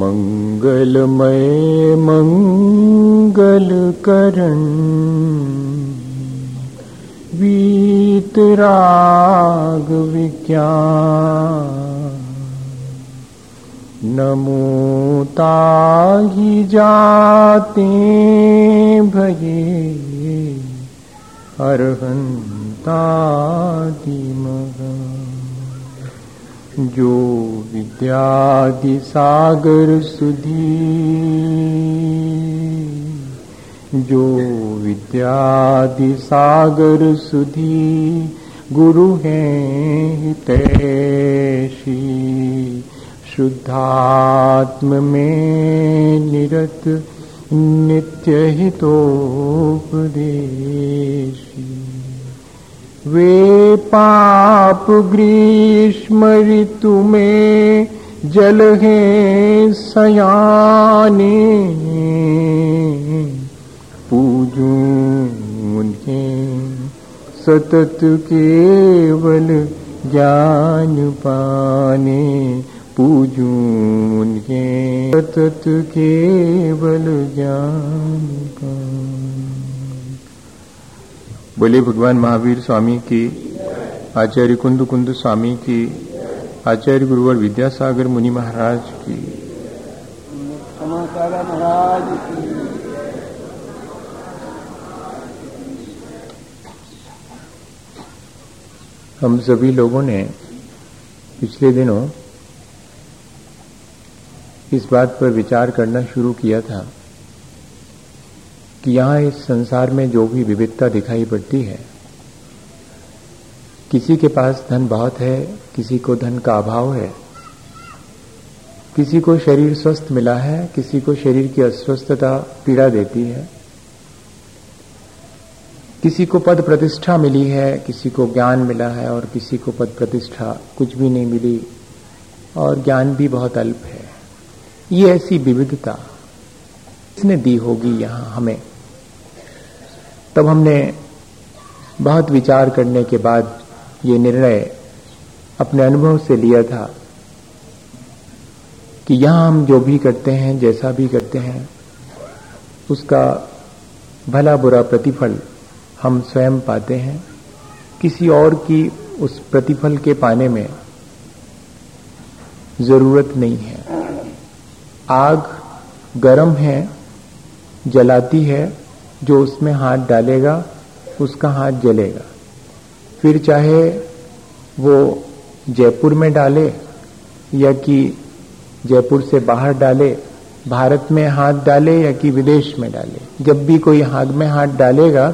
मङ्गलमय मङ्गलमय वीतराग विज्ञान नमोतागि जाते भये अर्हन्तादिमः जो विद्यादिसागर सुधी जो विद्यादिसागर सुधी गुरु हैं हितैषी शुद्धात्म में निरत नित्य हितोपदेशी वे पाप ग्रीष्म ऋतु में जल है सयाने। पूजू सतत केवल ज्ञान पाने पूजू के सतत केवल ज्ञान बोले भगवान महावीर स्वामी की आचार्य कुंद कुंद स्वामी की आचार्य गुरुवर विद्यासागर मुनि महाराज की। महाराज की। हम सभी लोगों ने पिछले दिनों इस बात पर विचार करना शुरू किया था कि यहाँ इस संसार में जो भी विविधता दिखाई पड़ती है, किसी के पास धन बहुत है, किसी को धन का अभाव है, किसी को शरीर स्वस्थ मिला है, किसी को शरीर की अस्वस्थता पीड़ा देती है, किसी को पद प्रतिष्ठा मिली है, किसी को ज्ञान मिला है और किसी को पद प्रतिष्ठा कुछ भी नहीं मिली और ज्ञान भी बहुत अल्प है। ये ऐसी विविधता किसने दी होगी यहाँ हमें। तब हमने बहुत विचार करने के बाद ये निर्णय अपने अनुभव से लिया था कि यहाँ हम जो भी करते हैं, जैसा भी करते हैं, उसका भला बुरा प्रतिफल हम स्वयं पाते हैं। किसी और की उस प्रतिफल के पाने में ज़रूरत नहीं है। आग गर्म है, जलाती है, जो उसमें हाथ डालेगा, उसका हाथ जलेगा। फिर चाहे वो जयपुर में डाले या कि जयपुर से बाहर डाले, भारत में हाथ डाले या कि विदेश में डाले, जब भी कोई आग में हाथ डालेगा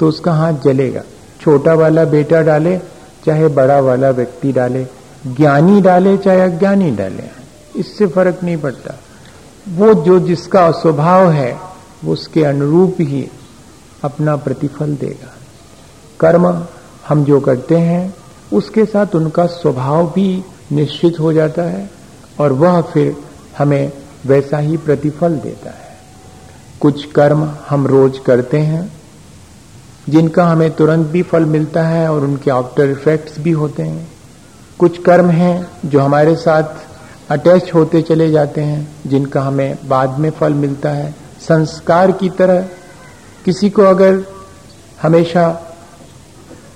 तो उसका हाथ जलेगा। छोटा वाला बेटा डाले, चाहे बड़ा वाला व्यक्ति डाले, ज्ञानी डाले, चाहे अज्ञानी डाले, इससे फ़र्क नहीं पड़ता। वो जो जिसका स्वभाव है, वो उसके अनुरूप ही अपना प्रतिफल देगा। कर्म हम जो करते हैं, उसके साथ उनका स्वभाव भी निश्चित हो जाता है और वह फिर हमें वैसा ही प्रतिफल देता है। कुछ कर्म हम रोज करते हैं, जिनका हमें तुरंत भी फल मिलता है और उनके आफ्टर इफेक्ट्स भी होते हैं। कुछ कर्म हैं जो हमारे साथ अटैच होते चले जाते हैं, जिनका हमें बाद में फल मिलता है। संस्कार की तरह किसी को अगर हमेशा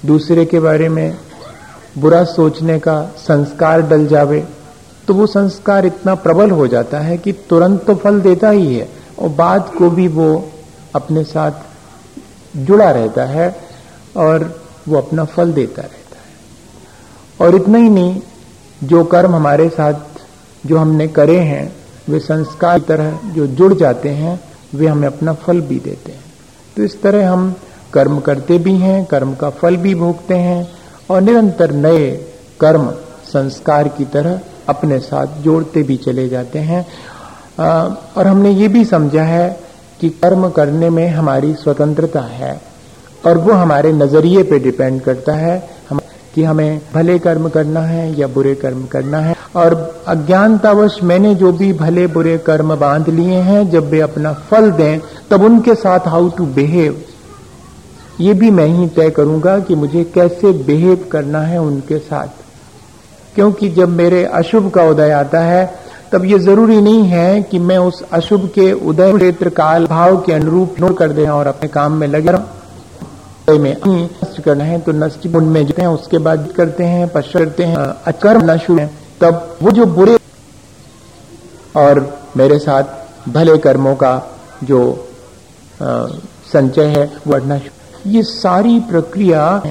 दूसरे के बारे में बुरा सोचने का संस्कार डल जावे तो वो संस्कार इतना प्रबल हो जाता है कि तुरंत तो फल देता ही है, और बाद को भी वो अपने साथ जुड़ा रहता है और वो अपना फल देता रहता है। और इतना ही नहीं, जो कर्म हमारे साथ जो हमने करे हैं, वे संस्कार की तरह जो जुड़ जाते हैं, वे हमें अपना फल भी देते हैं। तो इस तरह हम कर्म करते भी हैं, कर्म का फल भी भोगते हैं और निरंतर नए कर्म संस्कार की तरह अपने साथ जोड़ते भी चले जाते हैं। और हमने ये भी समझा है कि कर्म करने में हमारी स्वतंत्रता है और वो हमारे नज़रिए पे डिपेंड करता है कि हमें भले कर्म करना है या बुरे कर्म करना है। और अज्ञानतावश मैंने जो भी भले बुरे कर्म बाँध लिए हैं, जब वे अपना फल दें, तब उनके साथ हाउ टू बिहेव ये भी मैं ही तय करूँगा कि मुझे कैसे बिहेव करना है उनके साथ। क्योंकि जब मेरे अशुभ का उदय आता है, तब ये ज़रूरी नहीं है कि मैं उस अशुभ के उदय क्षेत्र काल भाव के अनुरूप कर दे और अपने काम में लगे में। नष्ट करना है तो नष्ट में जो है, उसके बाद करते हैं, पश्चात करते हैं अकर्म न शुरू तब वो जो बुरे और मेरे साथ भले कर्मों का जो संचय है बढ़ना ये सारी प्रक्रिया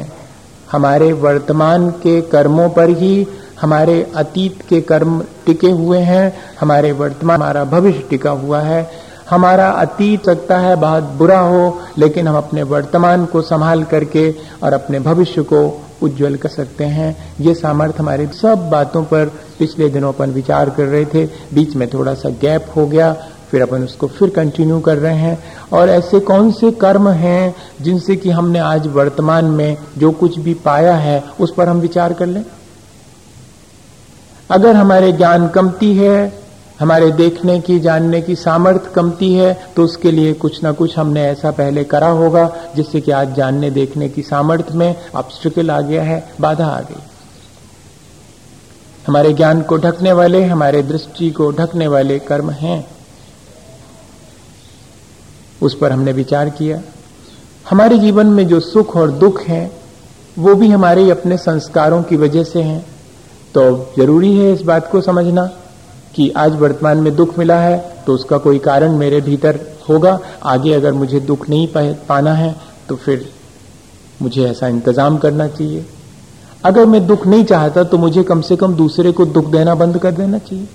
हमारे वर्तमान के कर्मों पर ही, हमारे अतीत के कर्म टिके हुए हैं, हमारे वर्तमान, हमारा भविष्य टिका हुआ है। हमारा अतीत सकता है, बहुत बुरा हो, लेकिन हम अपने वर्तमान को संभाल करके और अपने भविष्य को उज्जवल कर सकते हैं। ये सामर्थ्य हमारे सब बातों पर पिछले दिनों अपन विचार कर रहे थे। बीच में थोड़ा सा गैप हो गया, फिर अपन उसको फिर कंटिन्यू कर रहे हैं। और ऐसे कौन से कर्म हैं जिनसे कि हमने आज वर्तमान में जो कुछ भी पाया है, उस पर हम विचार कर लें? अगर हमारे ज्ञान कमती है हमारे देखने की, जानने की सामर्थ्य कमती है तो उसके लिए कुछ ना कुछ हमने ऐसा पहले करा होगा, जिससे कि आज जानने, देखने की सामर्थ्य में ऑब्स्टिकल आ गया है, बाधा आ गई। हमारे ज्ञान को ढकने वाले, हमारे दृष्टि को ढकने वाले कर्म हैं। उस पर हमने विचार किया। हमारे जीवन में जो सुख और दुख है, वो भी हमारे अपने संस्कारों की वजह से हैं। तो ज़रूरी है इस बात को समझना। कि आज वर्तमान में दुख मिला है तो उसका कोई कारण मेरे भीतर होगा। आगे अगर मुझे दुख नहीं पाना है तो फिर मुझे ऐसा इंतज़ाम करना चाहिए। अगर मैं दुख नहीं चाहता तो मुझे कम से कम दूसरे को दुख देना बंद कर देना चाहिए।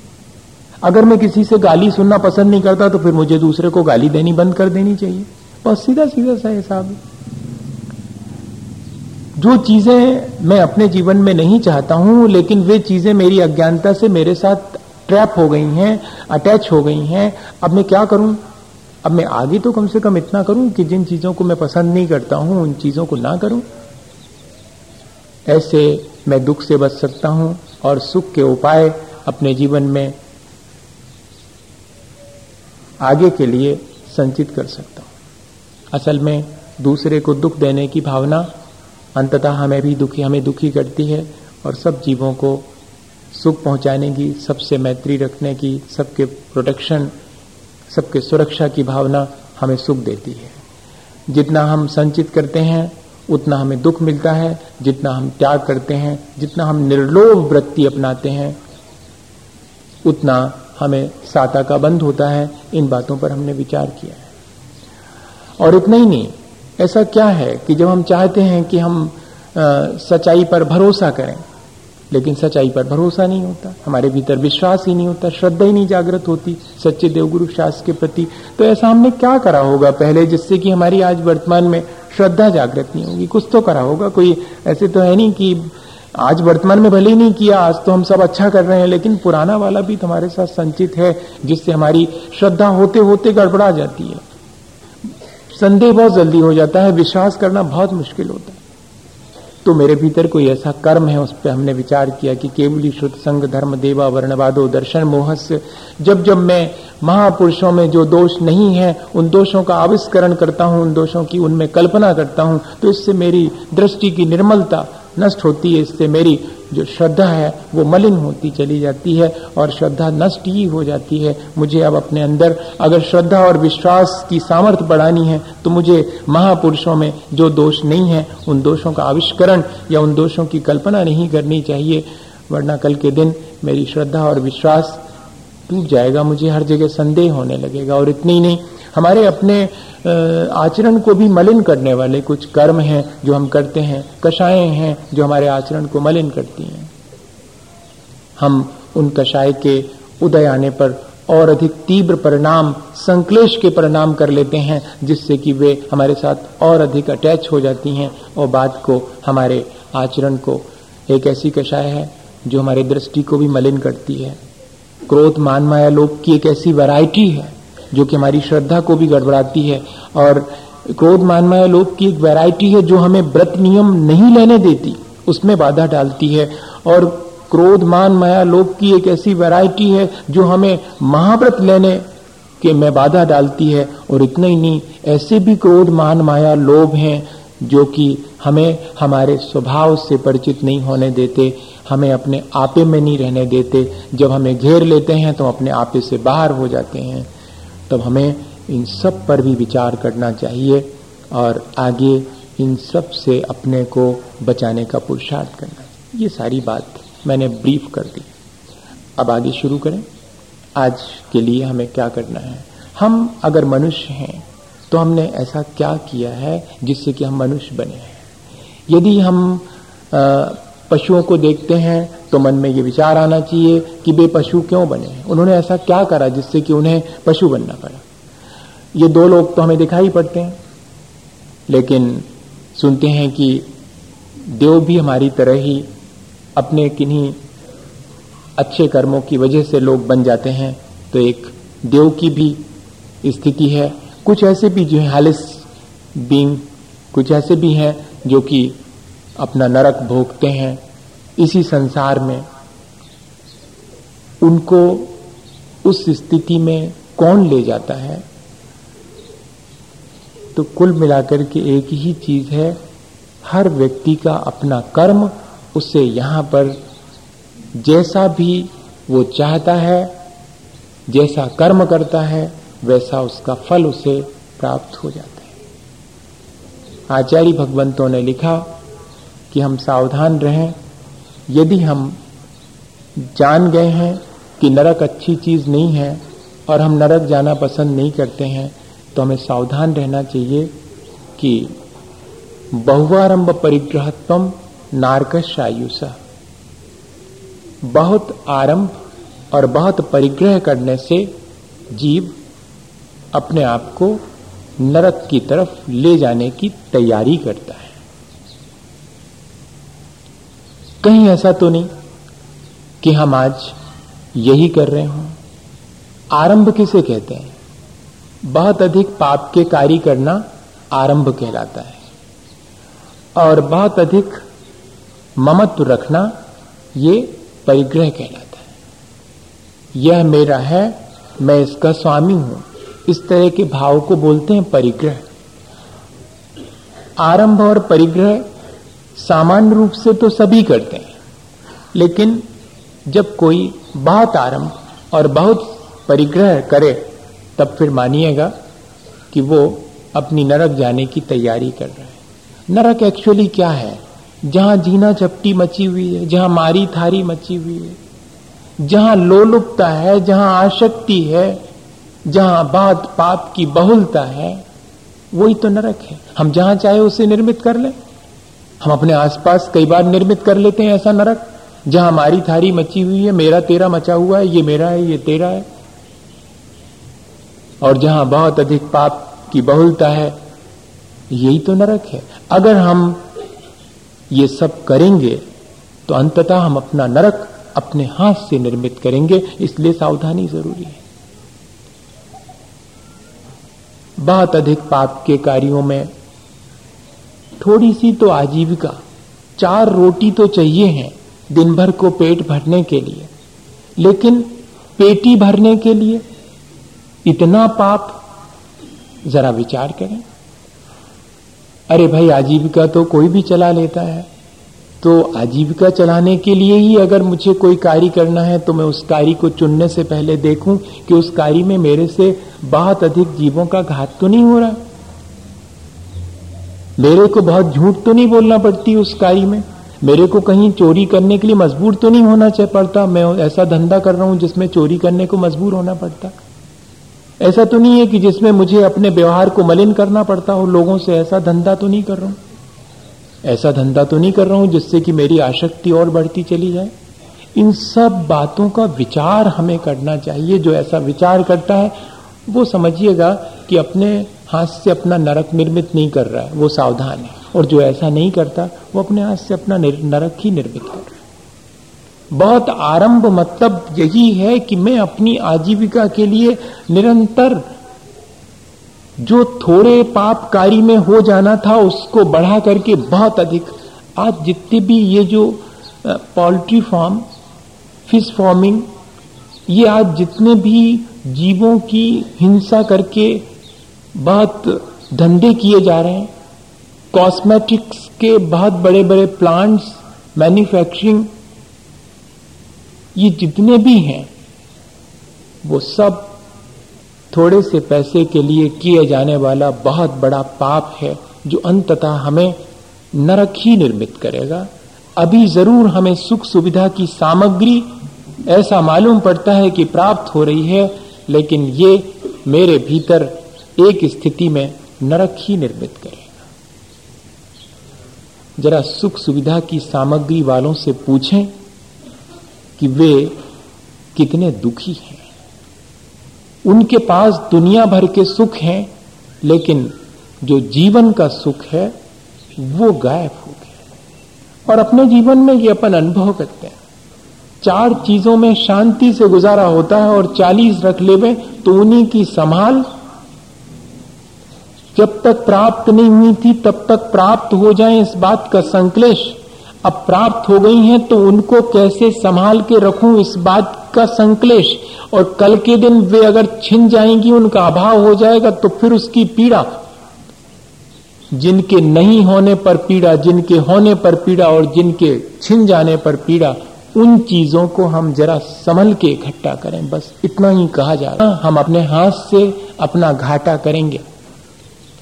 अगर मैं किसी से गाली सुनना पसंद नहीं करता तो फिर मुझे दूसरे को गाली देनी बंद कर देनी चाहिए। बस सीधा सीधा सा हिसाब है जो चीज़ें मैं अपने जीवन में नहीं चाहता हूँ, लेकिन वे चीज़ें मेरी अज्ञानता से मेरे साथ ट्रैप हो गई हैं अटैच हो गई हैं, अब मैं क्या करूँ? अब मैं आगे तो कम से कम इतना करूँ कि जिन चीज़ों को मैं पसंद नहीं करता हूँ, उन चीज़ों को ना करूँ? ऐसे मैं दुख से बच सकता हूँ और सुख के उपाय अपने जीवन में आगे के लिए संचित कर सकता हूँ। असल में दूसरे को दुख देने की भावना अंततः हमें भी दुखी, हमें दुखी करती है और सब जीवों को सुख पहुँचाने की सबसे मैत्री रखने की सबके प्रोटेक्शन सबके सुरक्षा की भावना हमें सुख देती है। जितना हम संचित करते हैं उतना हमें दुख मिलता है। जितना हम त्याग करते हैं जितना हम निर्लोभ वृत्ति अपनाते हैं उतना हमें साता का बंध होता है। इन बातों पर हमने विचार किया है। और इतना ही नहीं ऐसा क्या है कि जब हम चाहते हैं कि हम आ, सच्चाई पर भरोसा करें लेकिन सच्चाई पर भरोसा नहीं होता, हमारे भीतर विश्वास ही नहीं होता, श्रद्धा ही नहीं जागृत होती सच्चे देवगुरु शास्त्र के प्रति। तो ऐसा हमने क्या करा होगा पहले जिससे कि हमारी आज वर्तमान में श्रद्धा जागृत नहीं होगी? कुछ तो करा होगा, कोई ऐसे तो है नहीं कि आज वर्तमान में भले ही नहीं किया, आज तो हम सब अच्छा कर रहे हैं, लेकिन पुराना वाला भी तुम्हारे साथ संचित है, जिससे हमारी श्रद्धा होते होते गड़बड़ा जाती है। संदेह बहुत जल्दी हो जाता है, विश्वास करना बहुत मुश्किल होता है। तो मेरे भीतर कोई ऐसा कर्म है, उस पर हमने विचार किया कि केवली श्रुत संग, धर्म, देवा, वर्णवादो, दर्शन मोहस्य जब जब मैं महापुरुषों में जो दोष नहीं है, उन दोषों का आविष्करण करता हूँ, उन दोषों की उनमें कल्पना करता हूँ तो इससे मेरी दृष्टि की निर्मलता नष्ट होती है, इससे मेरी जो श्रद्धा है, वो मलिन होती चली जाती है और श्रद्धा नष्ट ही हो जाती है। मुझे अब अपने अंदर अगर श्रद्धा और विश्वास की सामर्थ्य बढ़ानी है तो मुझे महापुरुषों में जो दोष नहीं है, उन दोषों का आविष्करण या उन दोषों की कल्पना नहीं करनी चाहिए, वरना कल के दिन मेरी श्रद्धा और विश्वास टूट जाएगा, मुझे हर जगह संदेह होने लगेगा और इतनी नहीं। हमारे अपने आचरण को भी मलिन करने वाले कुछ कर्म हैं जो हम करते हैं, कषाएँ हैं जो हमारे आचरण को मलिन करती हैं। हम उन कषाय के उदय आने पर और अधिक तीव्र परिणाम, संक्लेश के परिणाम कर लेते हैं, जिससे कि वे हमारे साथ और अधिक अटैच हो जाती हैं और बात को, हमारे आचरण को, एक ऐसी कषाय है जो हमारे दृष्टि को भी मलिन करती है। क्रोध, मान, माया लोक की एक ऐसी वैरायटी है। जो कि हमारी श्रद्धा को भी गड़बड़ाती है। और क्रोध मान माया लोभ की एक वैरायटी है जो हमें व्रत नियम नहीं लेने देती, उसमें बाधा डालती है। और क्रोध मान माया लोभ की एक ऐसी वैरायटी है जो हमें महाव्रत लेने के में बाधा डालती है। और इतना ही नहीं, ऐसे भी क्रोध मान माया लोभ हैं जो कि हमें हमारे स्वभाव से परिचित नहीं होने देते, हमें अपने आपे में नहीं रहने देते। जब हमें घेर लेते हैं तो अपने आपे से बाहर हो जाते हैं। तब हमें इन सब पर भी विचार करना चाहिए और आगे इन सबसे अपने को बचाने का पुरुषार्थ करना ये सारी बात मैंने ब्रीफ कर दी। अब आगे शुरू करें। आज के लिए हमें क्या करना है? हम अगर मनुष्य हैं तो हमने ऐसा क्या किया है जिससे कि हम मनुष्य बने हैं? यदि हम पशुओं को देखते हैं तो मन में ये विचार आना चाहिए कि वे पशु क्यों बने उन्होंने ऐसा क्या करा जिससे कि उन्हें पशु बनना पड़ा? ये दो लोग तो हमें दिखाई पड़ते हैं, लेकिन सुनते हैं कि देव भी हमारी तरह ही अपने किन्हीं अच्छे कर्मों की वजह से लोग बन जाते हैं तो एक देव की भी स्थिति है। कुछ ऐसे भी जो है, हालिस बींग, कुछ ऐसे भी हैं जो कि अपना नरक भोगते हैं, इसी संसार में। उनको उस स्थिति में कौन ले जाता है? तो कुल मिलाकर के एक ही चीज़ है, हर व्यक्ति का अपना कर्म उसे यहाँ पर जैसा भी वो चाहता है, जैसा कर्म करता है, वैसा उसका फल उसे प्राप्त हो जाता है। आचार्य भगवंतों ने लिखा कि हम सावधान रहें। यदि हम जान गए हैं कि नरक अच्छी चीज़ नहीं है और हम नरक जाना पसंद नहीं करते हैं तो हमें सावधान रहना चाहिए कि बहुआरंभ परिग्रहत्व नारकश आयुषा। बहुत आरंभ और बहुत परिग्रह करने से जीव अपने आप को नरक की तरफ़ ले जाने की तैयारी करता है। कहीं ऐसा तो नहीं कि हम आज यही कर रहे हों। आरंभ किसे कहते हैं? बहुत अधिक पाप के कार्य करना आरंभ कहलाता है। और बहुत अधिक ममत्व रखना ये परिग्रह कहलाता है। यह मेरा है, मैं इसका स्वामी हूँ। इस तरह के भाव को बोलते हैं परिग्रह। आरंभ और परिग्रह सामान्य रूप से तो सभी करते हैं। लेकिन जब कोई बहुत आरंभ और बहुत परिग्रह करे, तब फिर मानिएगा कि वो अपनी नरक जाने की तैयारी कर रहा है। नरक एक्चुअली क्या है? जहाँ जीना झपटी मची हुई है, जहाँ मारी थारी मची हुई है, जहाँ लोलुपता है, जहाँ आशक्ति है, जहाँ बात पाप की बहुलता है, वही तो नरक है। हम जहाँ चाहे उसे निर्मित कर ले। हम अपने आसपास कई बार निर्मित कर लेते हैं ऐसा नरक, जहाँ हमारी थारी मची हुई है, मेरा तेरा मचा हुआ है, ये मेरा है, ये तेरा है। और जहाँ बहुत अधिक पाप की बहुलता है, यही तो नरक है। अगर हम ये सब करेंगे तो अंततः हम अपना नरक अपने हाथ से निर्मित करेंगे, इसलिए सावधानी ज़रूरी है। बहुत अधिक पाप के कार्यों में थोड़ी सी तो आजीविका, चार रोटी तो चाहिए है दिन भर को पेट भरने के लिए। लेकिन पेटी भरने के लिए इतना पाप, जरा विचार करें। अरे भाई, आजीविका तो कोई भी चला लेता है। तो आजीविका चलाने के लिए ही अगर मुझे कोई कार्य करना है तो मैं उस कार्य को चुनने से पहले देखूँ कि उस कार्य में मेरे से बहुत अधिक जीवों का घात तो नहीं हो रहा। मेरे को बहुत झूठ तो नहीं बोलना पड़ती उस कार्य में। मेरे को कहीं चोरी करने के लिए मजबूर तो नहीं होना चाहिए पड़ता। मैं ऐसा धंधा कर रहा हूँ जिसमें चोरी करने को मजबूर होना पड़ता। ऐसा तो नहीं है कि जिसमें मुझे अपने व्यवहार को मलिन करना पड़ता हो। लोगों से ऐसा धंधा तो नहीं कर रहा हूँ। ऐसा धंधा तो नहीं कर रहा हूँ जिससे कि मेरी आसक्ति और बढ़ती चली जाए। इन सब बातों का विचार हमें करना चाहिए। जो ऐसा विचार करता है, वो समझिएगा कि अपने हाथ से अपना नरक निर्मित नहीं कर रहा है, वो सावधान है। और जो ऐसा नहीं करता, वो अपने हाथ से अपना नरक ही निर्मित कर रहा है। बहुत आरंभ मतलब यही है कि मैं अपनी आजीविका के लिए निरंतर जो थोड़े पापकारी में हो जाना था, उसको बढ़ा करके बहुत अधिक। आज जितने भी ये जो पोल्ट्री फार्म फ़िश फ़ार्मिंग ये आज जितने भी जीवों की हिंसा करके बहुत धंधे किए जा रहे हैं। कॉस्मेटिक्स के बहुत बड़े बड़े प्लांट्स मैन्युफैक्चरिंग ये जितने भी हैं, वो सब थोड़े से पैसे के लिए किए जाने वाला बहुत बड़ा पाप है, जो अंततः हमें नरक ही निर्मित करेगा। अभी ज़रूर हमें सुख सुविधा की सामग्री, ऐसा मालूम पड़ता है कि प्राप्त हो रही है, लेकिन ये मेरे भीतर एक स्थिति में नरक ही निर्मित करेगा। जरा सुख सुविधा की सामग्री वालों से पूछें कि वे कितने दुखी हैं। उनके पास दुनिया भर के सुख हैं, लेकिन जो जीवन का सुख है, वो गायब हो गया। और अपने जीवन में ये अपन अनुभव करते हैं। चार चीज़ों में शांति से गुजारा होता है और चालीस रख ले तो उन्हीं की संभाल जब तक प्राप्त नहीं हुई थी, तब तक प्राप्त हो जाए इस बात का संकलेश। अब प्राप्त हो गई हैं तो उनको कैसे संभाल के रखूँ इस बात का संकलेश? और कल के दिन वे अगर छिन जाएँगी, उनका अभाव हो जाएगा तो फिर उसकी पीड़ा। जिनके नहीं होने पर पीड़ा, जिनके होने पर पीड़ा और जिनके छिन जाने पर पीड़ा, उन चीज़ों को हम जरा संभल के इकट्ठा करें। बस इतना ही कहा जा रहा हम अपने हाथ से अपना घाटा करेंगे।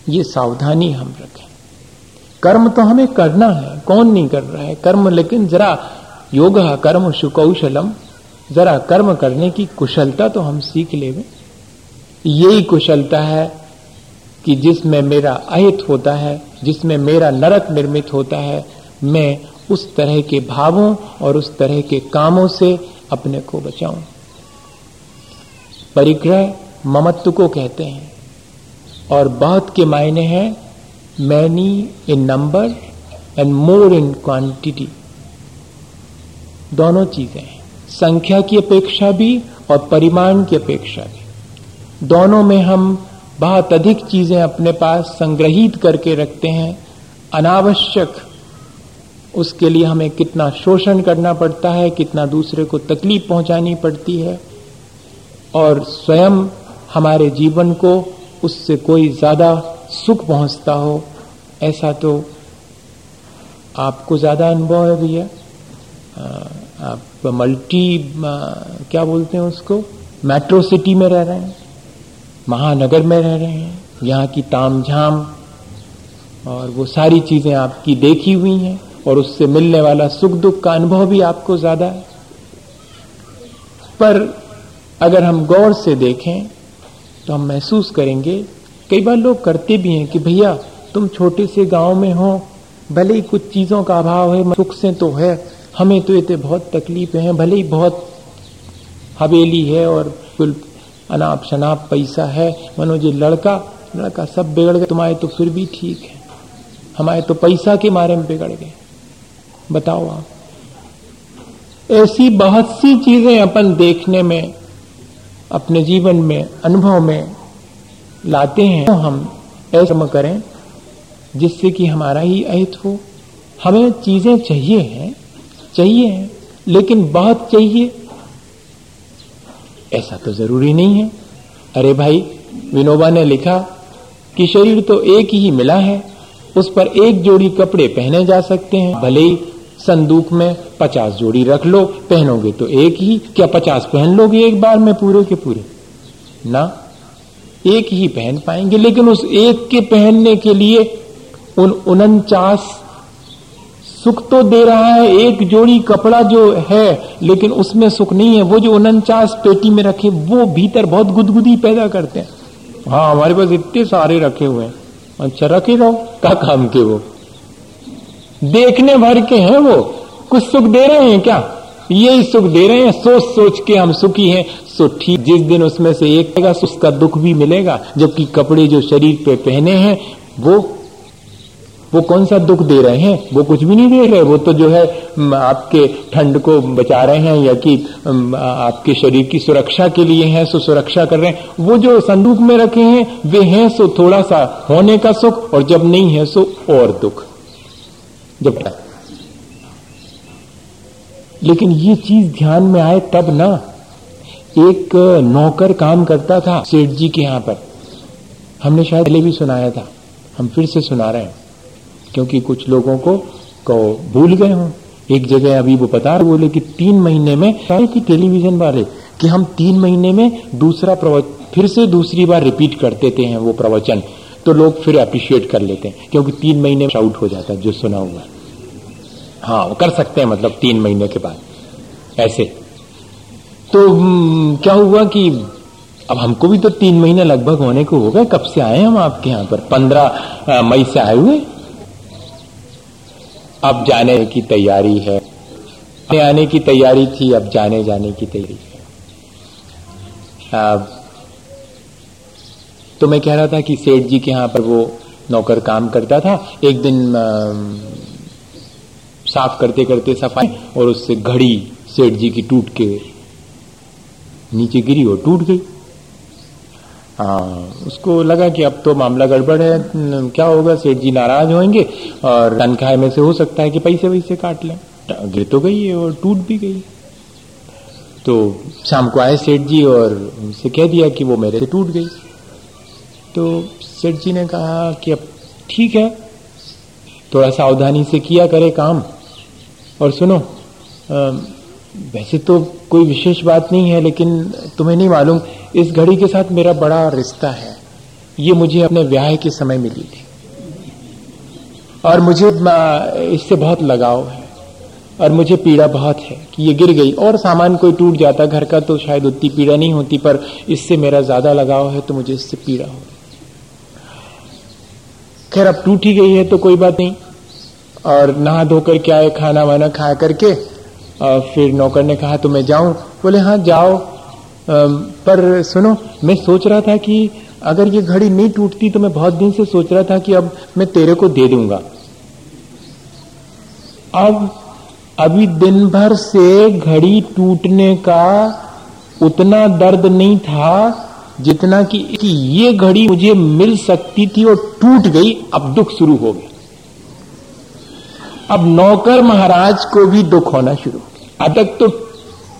ये सावधानी हम रखें। कर्म तो हमें करना है, कौन नहीं कर रहा है? कर्म लेकिन जरा योग, कर्म सुकौशलम, जरा कर्म करने की कुशलता तो हम सीख ले यही कुशलता है कि जिसमें मेरा अहित होता है, जिसमें मेरा नरक निर्मित होता है, मैं उस तरह के भावों और उस तरह के कामों से अपने को बचाऊं। परिग्रह ममत्व को कहते हैं। और बहुत के मायने हैं many in number and more in quantity दोनों चीज़ें हैं। संख्या की अपेक्षा भी और परिमाण की अपेक्षा भी। दोनों में हम बहुत अधिक चीज़ें अपने पास संग्रहित करके रखते हैं। अनावश्यक उसके लिए हमें कितना शोषण करना पड़ता है, कितना दूसरे को तकलीफ़ पहुंचानी पड़ती है और स्वयं हमारे जीवन को उससे कोई ज़्यादा सुख पहुँचता हो, ऐसा तो आपको ज़्यादा अनुभव है भैया। आप मल्टी क्या बोलते हैं उसको? मेट्रो सिटी में रह रहे हैं, महानगर में रह रहे हैं, यहाँ की तामझाम और वो सारी चीज़ें आपकी देखी हुई हैं और उससे मिलने वाला सुख दुख का अनुभव भी आपको ज़्यादा है। पर अगर हम गौर से देखें तो हम महसूस करेंगे। कई बार लोग करते भी हैं कि भैया, तुम छोटे से गाँव में हो, भले ही कुछ चीज़ों का अभाव है, सुख से तो है, हमें तो इतने बहुत तकलीफें हैं, भले ही बहुत हवेली है और कुल अनाप शनाप पैसा है मनो जी लड़का लड़का सब बिगड़ गए तुम्हारे तो फिर भी ठीक है। हमारे तो पैसा के मारे में बिगड़ गए। बताओ आप। ऐसी बहुत सी चीज़ें अपन देखने में अपने जीवन में, अनुभव में लाते हैं तो हम ऐसा करें, जिससे कि हमारा ही अहित हो। हमें चीज़ें चाहिए हैं चाहिए हैं, लेकिन बहुत चाहिए। ऐसा तो ज़रूरी नहीं है। अरे भाई, विनोबा ने लिखा कि शरीर तो एक ही मिला है, उस पर एक जोड़ी कपड़े पहने जा सकते हैं, भले ही संदूक में पचास जोड़ी रख लो, पहनोगे तो एक ही। क्या पचास पहन लोगे एक बार में पूरे के पूरे? ना। एक ही पहन पाएँगे, लेकिन उस एक के पहनने के लिए उन उनचास सुख तो दे रहा है, एक जोड़ी कपड़ा जो है, लेकिन उसमें सुख नहीं है। वो जो उनचास पेटी में रखे, वो भीतर बहुत गुदगुदी पैदा करते हैं। हाँ हमारे पास इतने सारे रखे हुए हैं। अच्छा रखे रहो, क्या काम के वो? देखने भर के हैं वो। कुछ सुख दे रहे हैं क्या? यही सुख दे रहे हैं। सोच सोच के हम सुखी हैं। सो ठीक, जिस दिन उसमें से एक उसका दुख भी मिलेगा, जबकि कपड़े जो शरीर पे पहने हैं, वो वो कौन सा दुख दे रहे हैं? वो कुछ भी नहीं दे रहे। वो तो जो है आपके ठंड को बचा रहे हैं, या कि आपके शरीर की सुरक्षा के लिए हैं, सो सुरक्षा कर रहे हैं। वो जो संदूक में रखे हैं, वे हैं, सो थोड़ा सा होने का सुख, और जब नहीं है, सो और दुख। जब लेकिन ये चीज़ ध्यान में आए तब ना। एक नौकर काम करता था सेठ जी के यहाँ पर। हमने शायद पहले भी सुनाया था। हम फिर से सुना रहे हैं। क्योंकि कुछ लोगों को को भूल गए हों। एक जगह अभी वो बता रहे बोले कि तीन महीने में कि टेलीविज़न वाले कि हम तीन महीने में दूसरा प्रवचन फिर से दूसरी बार रिपीट कर देते हैं वो प्रवचन। तो लोग फिर अप्रिशिएट कर लेते हैं क्योंकि तीन महीने आउट हो जाता है जो सुना हुआ हाँ। वो कर सकते हैं मतलब तीन महीने के बाद ऐसे। तो हम्म, क्या हुआ कि अब हमको भी तो तीन महीने लगभग होने को हो गए कब से आए हम आपके यहाँ पर? पंद्रह मई से आए हुए? अब जाने की तैयारी है। आने की तैयारी थी अब जाने जाने की तैयारी है। अब तो मैं कह रहा था कि सेठ जी के यहाँ पर वो नौकर काम करता था एक दिन साफ़ करते करते सफ़ाई और उससे घड़ी सेठ जी की टूट के नीचे गिरी और टूट गई। आ, उसको लगा कि अब तो मामला गड़बड़ है क्या होगा सेठ जी नाराज़ होंगे और तनख्वाह में से हो सकता है कि पैसे वैसे काट लें। गिर तो गई है और टूट भी गई। तो शाम को आए सेठ जी और उनसे कह दिया कि वो मेरे से टूट गई। तो सेठ जी ने कहा कि अब ठीक है थोड़ा सावधानी से किया करे काम। और सुनो आ, वैसे तो कोई विशेष बात नहीं है लेकिन तुम्हें नहीं मालूम इस घड़ी के साथ मेरा बड़ा रिश्ता है। ये मुझे अपने ब्याह के समय मिली थी। और मुझे इससे बहुत लगाव है। और मुझे पीड़ा बहुत है कि ये गिर गई। और सामान कोई टूट जाता घर का तो शायद उतनी पीड़ा नहीं होती पर इससे मेरा ज़्यादा लगाव है तो मुझे इससे पीड़ा हो। खैर, अब टूट गई है तो कोई बात नहीं। और नहा धोकर क्या है, खाना वाना खा करके और फिर नौकर ने कहा तो मैं जाऊँ? बोले हाँ जाओ। पर सुनो, मैं सोच रहा था कि अगर ये घड़ी नहीं टूटती तो मैं बहुत दिन से सोच रहा था कि अब मैं तेरे को दे दूँगा। अब, अभी दिन भर से घड़ी टूटने का उतना दर्द नहीं था जितना कि, ये घड़ी मुझे मिल सकती थी और टूट गई अब दुख शुरू हो गया। अब नौकर महाराज को भी दुख होना शुरू हो गया। अब तक तो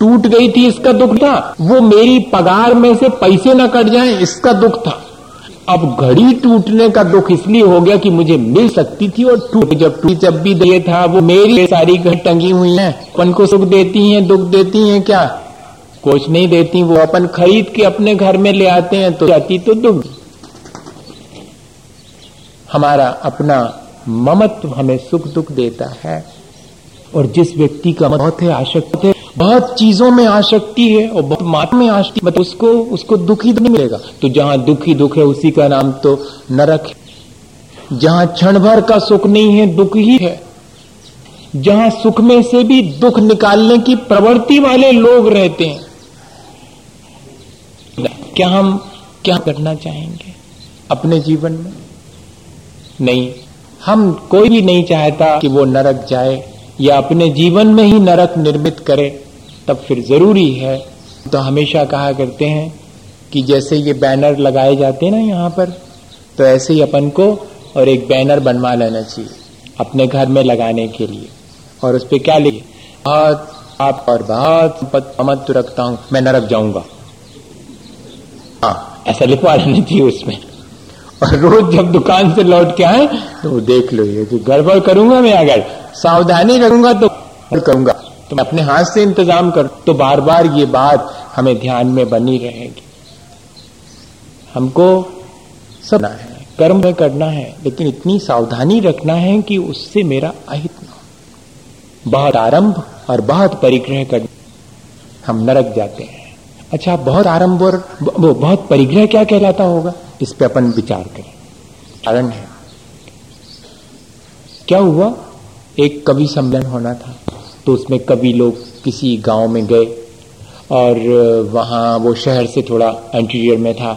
टूट गई थी इसका दुख था। वो मेरी पगार में से पैसे न कट जाए इसका दुख था। अब घड़ी टूटने का दुख इसलिए हो गया कि मुझे मिल सकती थी और टूट जब टूट जब भी दे था वो मेरी सारी घड़ी टंगी हुई है। अपन को सुख देती हैं दुख देती हैं क्या? कुछ नहीं देती, वो अपन खरीद के अपने घर में ले आते हैं तो जाती तो दुख हमारा अपना ममत्व हमें सुख दुख देता है, और जिस व्यक्ति का बहुत है, आशक्त है, बहुत चीज़ों में आशक्ति है, और बहुत मात में आशक्ति मतलब उसको उसको दुख ही नहीं मिलेगा। तो जहाँ दुखी दुख है, उसी का नाम तो नरक है। जहाँ क्षण भर का सुख नहीं है, दुख ही है। जहाँ सुख में से भी दुख निकालने की प्रवृत्ति वाले लोग रहते हैं क्या हम क्या करना चाहेंगे अपने जीवन में? नहीं। हम कोई भी नहीं चाहता कि वो नरक जाए या अपने जीवन में ही नरक निर्मित करे, तब फिर ज़रूरी है। तो हमेशा कहा करते हैं कि जैसे ये बैनर लगाए जाते हैं ना यहाँ पर तो ऐसे ही अपन को और एक बैनर बनवा लेना चाहिए अपने घर में लगाने के लिए। और उस पर क्या लिखे बहुत आप और बहुत अमत रखता हूँ, मैं नरक जाऊँगा। हाँ। ऐसा लिखवा लेना चाहिए उसमें। और रोज जब दुकान से लौट के आए तो देख लो ये जो गड़बड़ करूँगा मैं अगर, सावधानी करूँगा तो करूँगा। तो मैं अपने हाथ से इंतज़ाम कर तो बार बार ये बात हमें ध्यान में बनी रहेगी। हमको सब है, कर्म में करना है, लेकिन इतनी सावधानी रखना है कि उससे मेरा अहित न बहुत आरंभ और बहुत परिग्रह कर, हम नरक जाते हैं। अच्छा बहुत आरंभ और वो बहुत परिग्रह क्या कहलाता होगा? इस पे अपन विचार करें। कारण है। क्या हुआ? एक कवि सम्मेलन होना था तो उसमें कवि लोग किसी गाँव में गए और वहाँ वो शहर से थोड़ा एंटीरियर में था,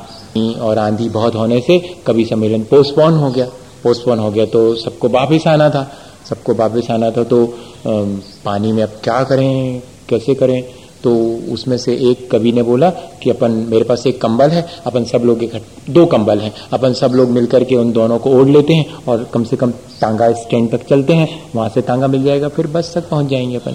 और आंधी बहुत होने से कवि सम्मेलन पोस्टपोन हो गया। पोस्टपोन हो गया तो सबको वापिस आना था। सबको वापिस आना था तो पानी में अब क्या करें? कैसे करें? तो उसमें से एक कवि ने बोला कि अपन, मेरे पास एक कंबल है, अपन सब लोग इकट्ठ, दो कंबल हैं, अपन सब लोग मिलकर के उन दोनों को ओढ़ लेते हैं और कम से कम तांगा स्टैंड तक चलते हैं, वहाँ से तांगा मिल जाएगा, फिर बस तक पहुँच जाएँगे अपन।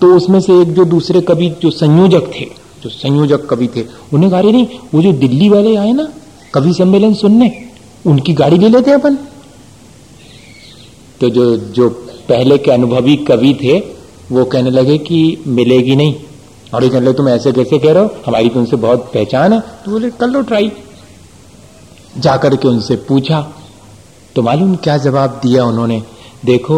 तो उसमें से एक जो दूसरे कवि, जो संयोजक थे, जो संयोजक कवि थे, उन्हें कहा नहीं, वो जो दिल्ली वाले आए ना, कवि सम्मेलन सुनने, उनकी गाड़ी ले लेते अपन। तो जो जो पहले के अनुभवी कवि थे, वो कहने लगे कि मिलेगी नहीं और ये लगे तुम ऐसे कैसे कह रहे हो? हमारी तो उनसे बहुत पहचान है। तो बोले कर लो ट्राई जाकर के उनसे पूछा तो मालूम क्या जवाब दिया उन्होंने? देखो,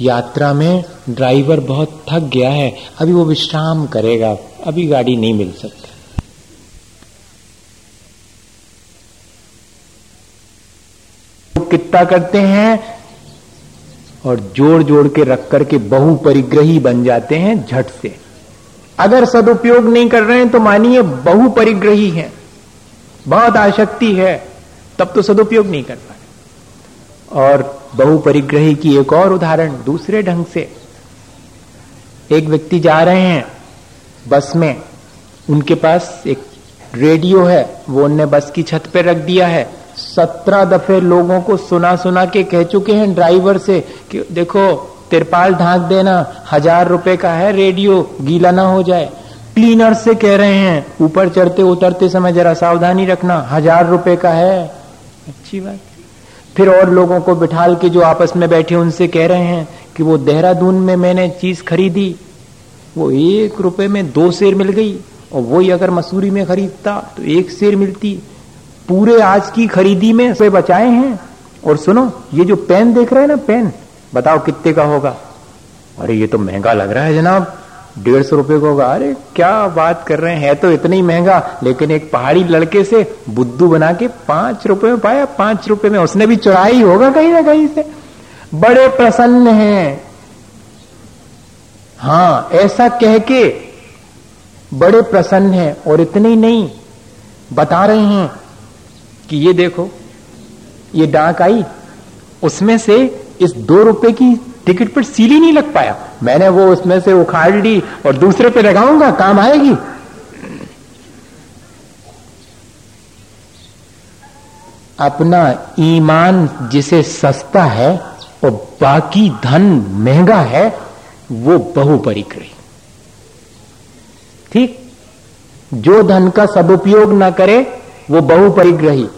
यात्रा में ड्राइवर बहुत थक गया है, अभी वो विश्राम करेगा, अभी गाड़ी नहीं मिल सकती. कितना करते हैं? और जोड़ जोड़ के रख करके बहु परिग्रही बन जाते हैं झट से। अगर सदुपयोग नहीं कर रहे हैं तो मानिए बहु परिग्रही है। बहुत आशक्ति है, तब तो सदुपयोग नहीं कर पाए। और बहु परिग्रही की एक और उदाहरण दूसरे ढंग से। एक व्यक्ति जा रहे हैं बस में, उनके पास एक रेडियो है, वो उनने बस की छत पे रख दिया है। सत्रह दफे लोगों को सुना सुना के कह चुके हैं ड्राइवर से कि देखो तिरपाल ढांक देना, हज़ार रुपए का है रेडियो, गीला ना हो जाए। क्लीनर से कह रहे हैं, ऊपर चढ़ते उतरते समय जरा सावधानी रखना, हज़ार रुपए का है। अच्छी बात। फिर और लोगों को बिठाल के जो आपस में बैठे उनसे कह रहे हैं कि वो देहरादून में मैंने चीज़ खरीदी। वो एक रुपए में दो शेर मिल गई और वही अगर मसूरी में खरीदता तो एक शेर मिलती। पूरे आज की खरीदी में से बचाए हैं। और सुनो, ये जो पेन देख रहे हैं ना, पेन बताओ कितने का होगा? अरे, ये तो महँगा लग रहा है जनाब। डेढ़ सौ रुपए का होगा। अरे, क्या बात कर रहे हैं? है तो इतना ही महँगा, लेकिन एक पहाड़ी लड़के से बुद्धू बना के पाँच रुपए में पाया, पाँच रुपए में उसने भी चुराई होगा कहीं ना कहीं से। बड़े प्रसन्न हैं। हाँ ऐसा कह के बड़े प्रसन्न हैं और इतने ही नहीं। बता रहे हैं कि ये देखो, ये डाक आई, उसमें से इस दो रुपए की टिकट पर सीली नहीं लग पाया। मैंने वो उसमें से उखाड़ ली और दूसरे पे लगाऊँगा, काम आएगी। अपना ईमान जिसे सस्ता है और बाकी धन महँगा है, वो बहुपरिक्रय ठीक? जो धन का सदुपयोग ना करे, वो बहुपरिग्रही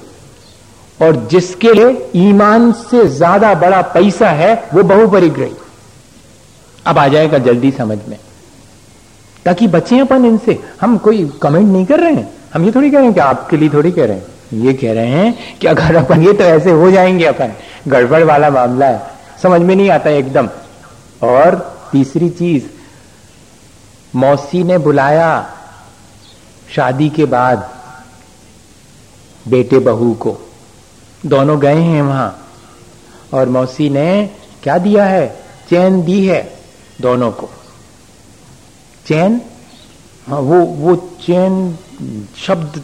और जिसके लिए ईमान से ज़्यादा बड़ा पैसा है, वो बहुपरिग्रही। अब आ जाएगा जल्दी समझ में। ताकि बचे अपन इनसे। हम कोई कमेंट नहीं कर रहे हैं। हम ये थोड़ी कह रहे हैं कि आपके लिए थोड़ी कह रहे हैं। ये कह रहे हैं कि अगर अपन ये तो ऐसे हो जाएँगे अपन। गड़बड़ वाला मामला है। समझ में नहीं आता एकदम। और तीसरी चीज़, मौसी ने बुलाया शादी के बाद बेटे बहू को। दोनों गए हैं वहाँ। और मौसी ने क्या दिया है? चैन दी है दोनों को। चैन? हाँ वो वो चैन शब्द,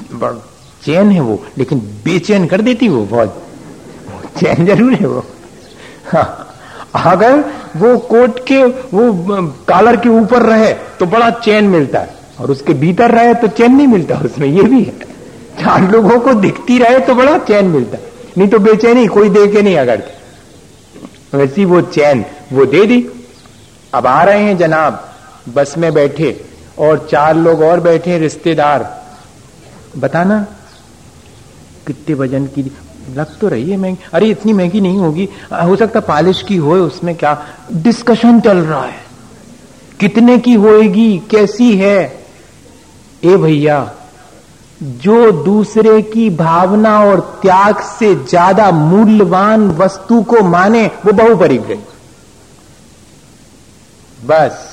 चैन है वो, लेकिन बेचैन कर देती वो बहुत। चैन ज़रूर है वो। हाँ अगर वो कोट के, वो कॉलर के ऊपर रहे तो बड़ा चैन मिलता है। और उसके भीतर रहे तो चैन नहीं मिलता, उसमें ये भी है। चार लोगों को दिखती रहे तो बड़ा चैन मिलता नहीं तो बेचैनी, कोई दे के नहीं अगर। वैसी वो चैन, वो दे दी। अब आ रहे हैं जनाब, बस में बैठे और चार लोग और बैठे रिश्तेदार। बताना, कितने वज़न की, लग तो रही है महँगी। अरे, इतनी महँगी नहीं होगी। हो सकता पॉलिश की हो, उसमें क्या डिस्कशन चल रहा है। कितने की होएगी, कैसी है? ए भैया जो दूसरे की भावना और त्याग से ज़्यादा मूल्यवान वस्तु को माने, वो बहुपरिग्रही बस,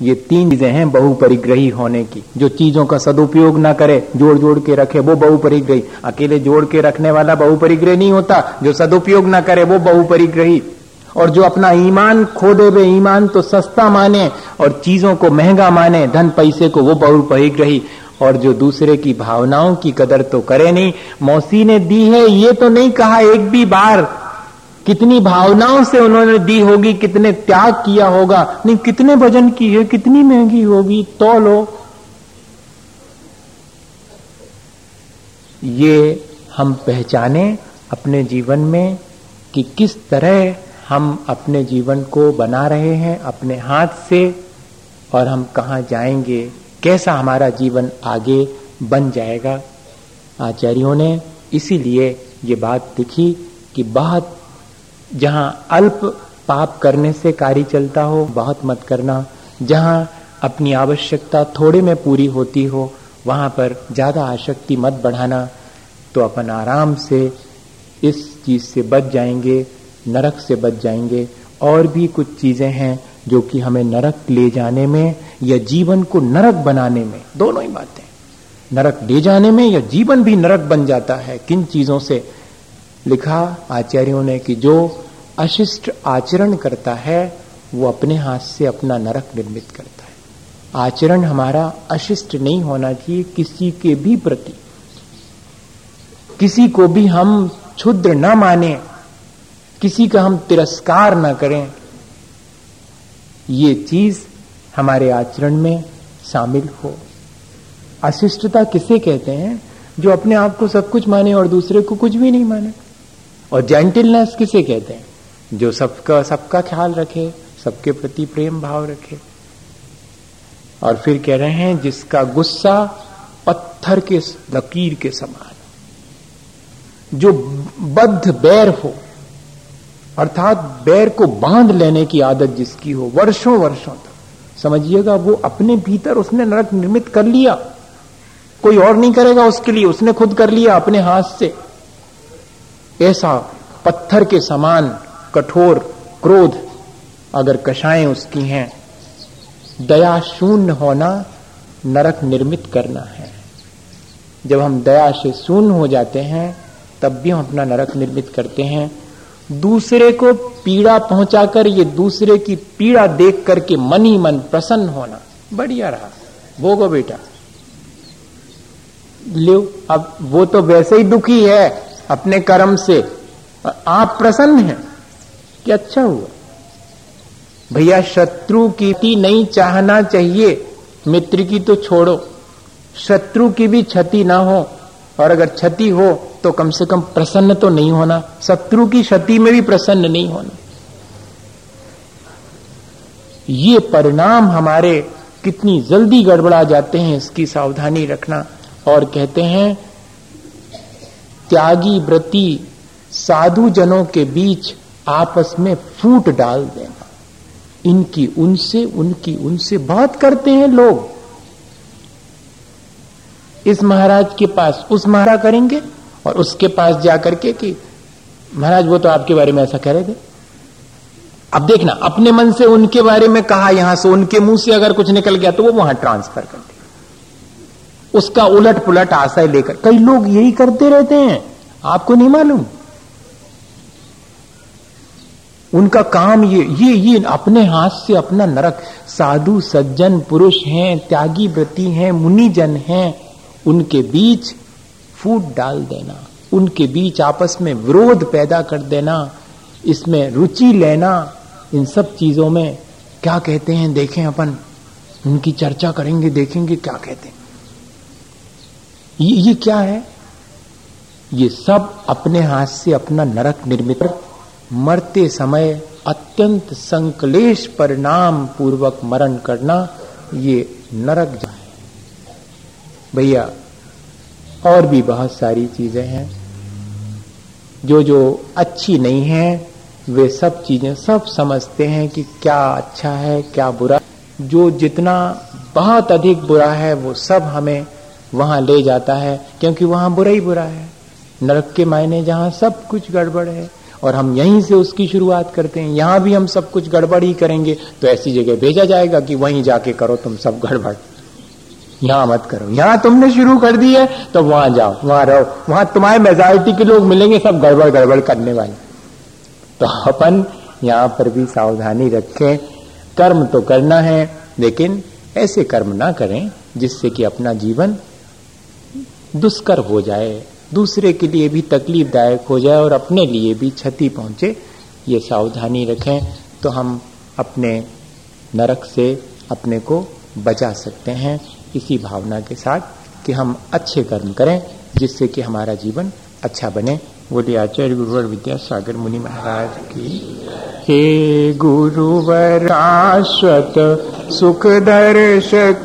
ये तीन चीज़ें हैं बहुपरिग्रही होने की। जो चीज़ों का सदुपयोग ना करे जोड़ जोड़ के रखे, वो बहुपरिग्रही अकेले जोड़ के रखने वाला बहुपरिग्रह नहीं होता। जो सदुपयोग ना करे, वो बहुपरिग्रही और जो अपना ईमान खो दे वे ईमान तो सस्ता माने और चीज़ों को महँगा माने, धन पैसे को, वो बहुपरिग्रही और जो दूसरे की भावनाओं की कदर तो करे नहीं, मौसी ने दी है, ये तो नहीं कहा एक भी बार, कितनी भावनाओं से उन्होंने दी होगी, कितने त्याग किया होगा, नहीं, कितने भजन की है कितनी महँगी होगी तो लो। ये हम पहचाने अपने जीवन में कि किस तरह हम अपने जीवन को बना रहे हैं, अपने हाथ से, और हम कहा जाएँगे। कैसा हमारा जीवन आगे बन जाएगा? आचार्यों ने इसीलिए ये बात लिखी कि बहुत जहाँ अल्प पाप करने से कार्य चलता हो, बहुत मत करना। जहाँ अपनी आवश्यकता थोड़े में पूरी होती हो, वहाँ पर ज़्यादा आसक्ति मत बढ़ाना। तो अपन आराम से इस चीज़ से बच जाएँगे, नरक से बच जाएँगे। और भी कुछ चीज़ें हैं जो कि हमें नरक ले जाने में या जीवन को नरक बनाने में, दोनों ही बातें। नरक ले जाने में या जीवन भी नरक बन जाता है, किन चीज़ों से? लिखा आचार्यों ने कि जो अशिष्ट आचरण करता है, वो अपने हाथ से अपना नरक निर्मित करता है। आचरण हमारा अशिष्ट नहीं होना चाहिए किसी के भी प्रति। किसी को भी हम क्षुद्र ना माने, किसी का हम तिरस्कार ना करें ये चीज़ हमारे आचरण में शामिल हो। अशिष्टता किसे कहते हैं? जो अपने आप को सब कुछ माने और दूसरे को कुछ भी नहीं माने। और जेंटिलनेस किसे कहते हैं? जो सबका सबका ख्याल रखे, सबके प्रति प्रेम भाव रखे। और फिर कह रहे हैं, जिसका गुस्सा पत्थर के, लकीर के समान जो बद्ध, बैर हो अर्थात बैर को बाँध लेने की आदत जिसकी हो, वर्षों वर्षों तक। समझिएगा, वो अपने भीतर उसने नरक निर्मित कर लिया। कोई और नहीं करेगा उसके लिए, उसने खुद कर लिया अपने हाथ से। ऐसा पत्थर के समान कठोर क्रोध अगर कषाएँ उसकी हैं दया शून्य होना नरक निर्मित करना है। जब हम दया से शून्य हो जाते हैं, तब भी हम अपना नरक निर्मित करते हैं। दूसरे को पीड़ा पहुंचाकर ये दूसरे की पीड़ा देख करके मन ही मन प्रसन्न होना, बढ़िया रहा। वो गो बेटा। लो, अब वो तो वैसे ही दुखी है अपने कर्म से। आप प्रसन्न हैं कि अच्छा हुआ? भैया, शत्रु की नहीं चाहना चाहिए, मित्र की तो छोड़ो। शत्रु की भी क्षति ना हो, और अगर क्षति हो तो कम से कम प्रसन्न तो नहीं होना, शत्रु की क्षति में भी प्रसन्न नहीं होना। ये परिणाम हमारे कितनी जल्दी गड़बड़ा जाते हैं, इसकी सावधानी रखना। और कहते हैं, त्यागी व्रति साधु जनों के बीच आपस में फूट डाल देना। इनकी उनसे, उनकी उनसे बहुत करते हैं लोग। इस महाराज के पास उस महाराज करेंगे? और उसके पास जाकर के कि, महाराज, वो तो आपके बारे में ऐसा कह रहे थे। अब देखना, अपने मन से उनके बारे में कहा यहाँ से, उनके मुँह से अगर कुछ निकल गया तो वो वहाँ ट्रांसफ़र कर दिया उसका उलट पुलट आशय लेकर, कई लोग यही करते रहते हैं, आपको नहीं मालूम। उनका काम ये ये ये, अपने हाथ से अपना नरक, साधु, सज्जन, पुरुष हैं, त्यागी, व्रति हैं, मुनिजन हैं, उनके बीच फूट डाल देना उनके बीच आपस में विरोध पैदा कर देना इसमें रुचि लेना इन सब चीज़ों में क्या कहते हैं देखें अपन उनकी चर्चा करेंगे देखेंगे क्या कहते हैं। ये, ये क्या है? ये सब अपने हाथ से अपना नरक निर्मित मरते समय अत्यंत संकलेश परिणाम पूर्वक मरण करना ये नरक जाए भैया और भी बहुत सारी चीज़ें हैं। जो जो अच्छी नहीं है, वे सब चीज़ें, सब समझते हैं कि क्या अच्छा है, क्या बुरा। जो जितना बहुत अधिक बुरा है, वो सब हमें वहाँ ले जाता है, क्योंकि वहाँ बुरा ही बुरा है। नरक के मायने जहाँ सब कुछ गड़बड़ है, और हम यहीं से उसकी शुरुआत करते हैं, यहाँ भी हम सब कुछ गड़बड़ ही करेंगे तो ऐसी जगह भेजा जाएगा कि वहीं जाके करो तुम सब गड़बड़। यहाँ मत करो। यहाँ तुमने शुरू कर दी है तो वहाँ जाओ, वहाँ रहो। वहाँ तुम्हारे मेजोरिटी के लोग मिलेंगे, सब गड़बड़ गड़बड़ करने वाले। तो अपन यहाँ पर भी सावधानी रखें। कर्म तो करना है, लेकिन ऐसे कर्म ना करें, जिससे कि अपना जीवन दुष्कर हो जाए, दूसरे के लिए भी तकलीफदायक हो जाए और अपने लिए भी क्षति पहुँचे। ये सावधानी रखें तो हम अपने नरक से अपने को बचा सकते हैं। इसी भावना के साथ कि हम अच्छे कर्म करें, जिससे कि हमारा जीवन अच्छा बने। बोले आचार्य गुरुवर विद्यासागर मुनि महाराज की। हे गुरुवर, शाश्वत सुख दर्शक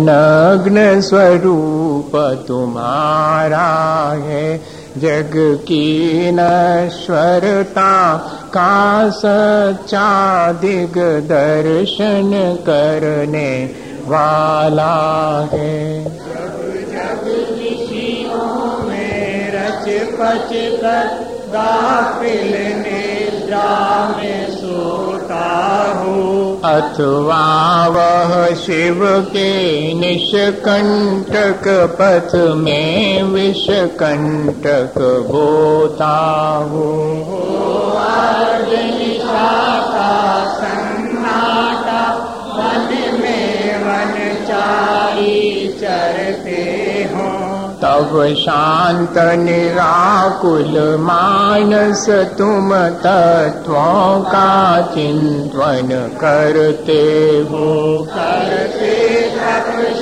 नग्न स्वरूप तुम्हारा है। जग की नश्वरता का सच्चा दिग दर्शन करने वाला है। जग ऋषियों में रच पच गाफिल निद्रा में सोता हूँ अथवा वह शिव के निष्कंटक पथ में विषकंटक बोता हूँ। का सन्नाटा चरते हों। तब शांत निराकुल मानस तुम तत्वों का चिंतन करते हो। करते तप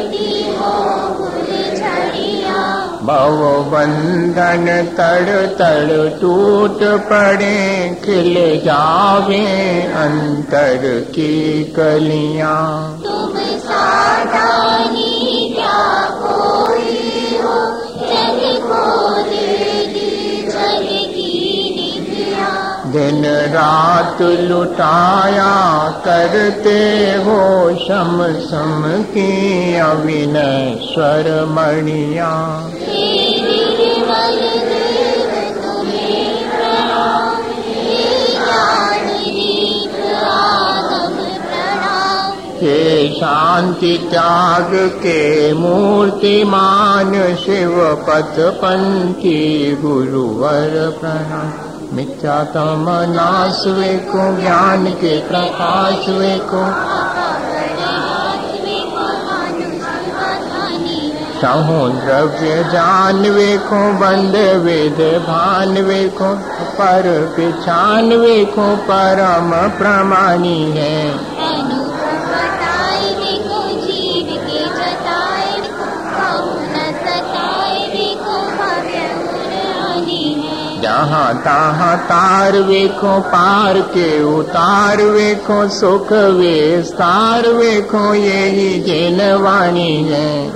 भव बंधन तड़ तड़ टूट पड़े खिल जावे अंतर की कलियां। तुम क्या कोई दिन रात लुटाया करते हो शम सम की मणिया। रीत आगम प्रणाम के शांति त्याग के मूर्तिमान शिव पथ पंथी गुरुवर प्रणाम मिथ्यामनाशवेको ज्ञान के तपाहो द्रव्य जान वेखो बंद वेद भवेो पर पि चान वेखो परम प्रमाणी है जहाँ तहाँ तार वेखो, पार के उतार वेखो, सुख विस्तार वेखो, यही जिन वाणी है।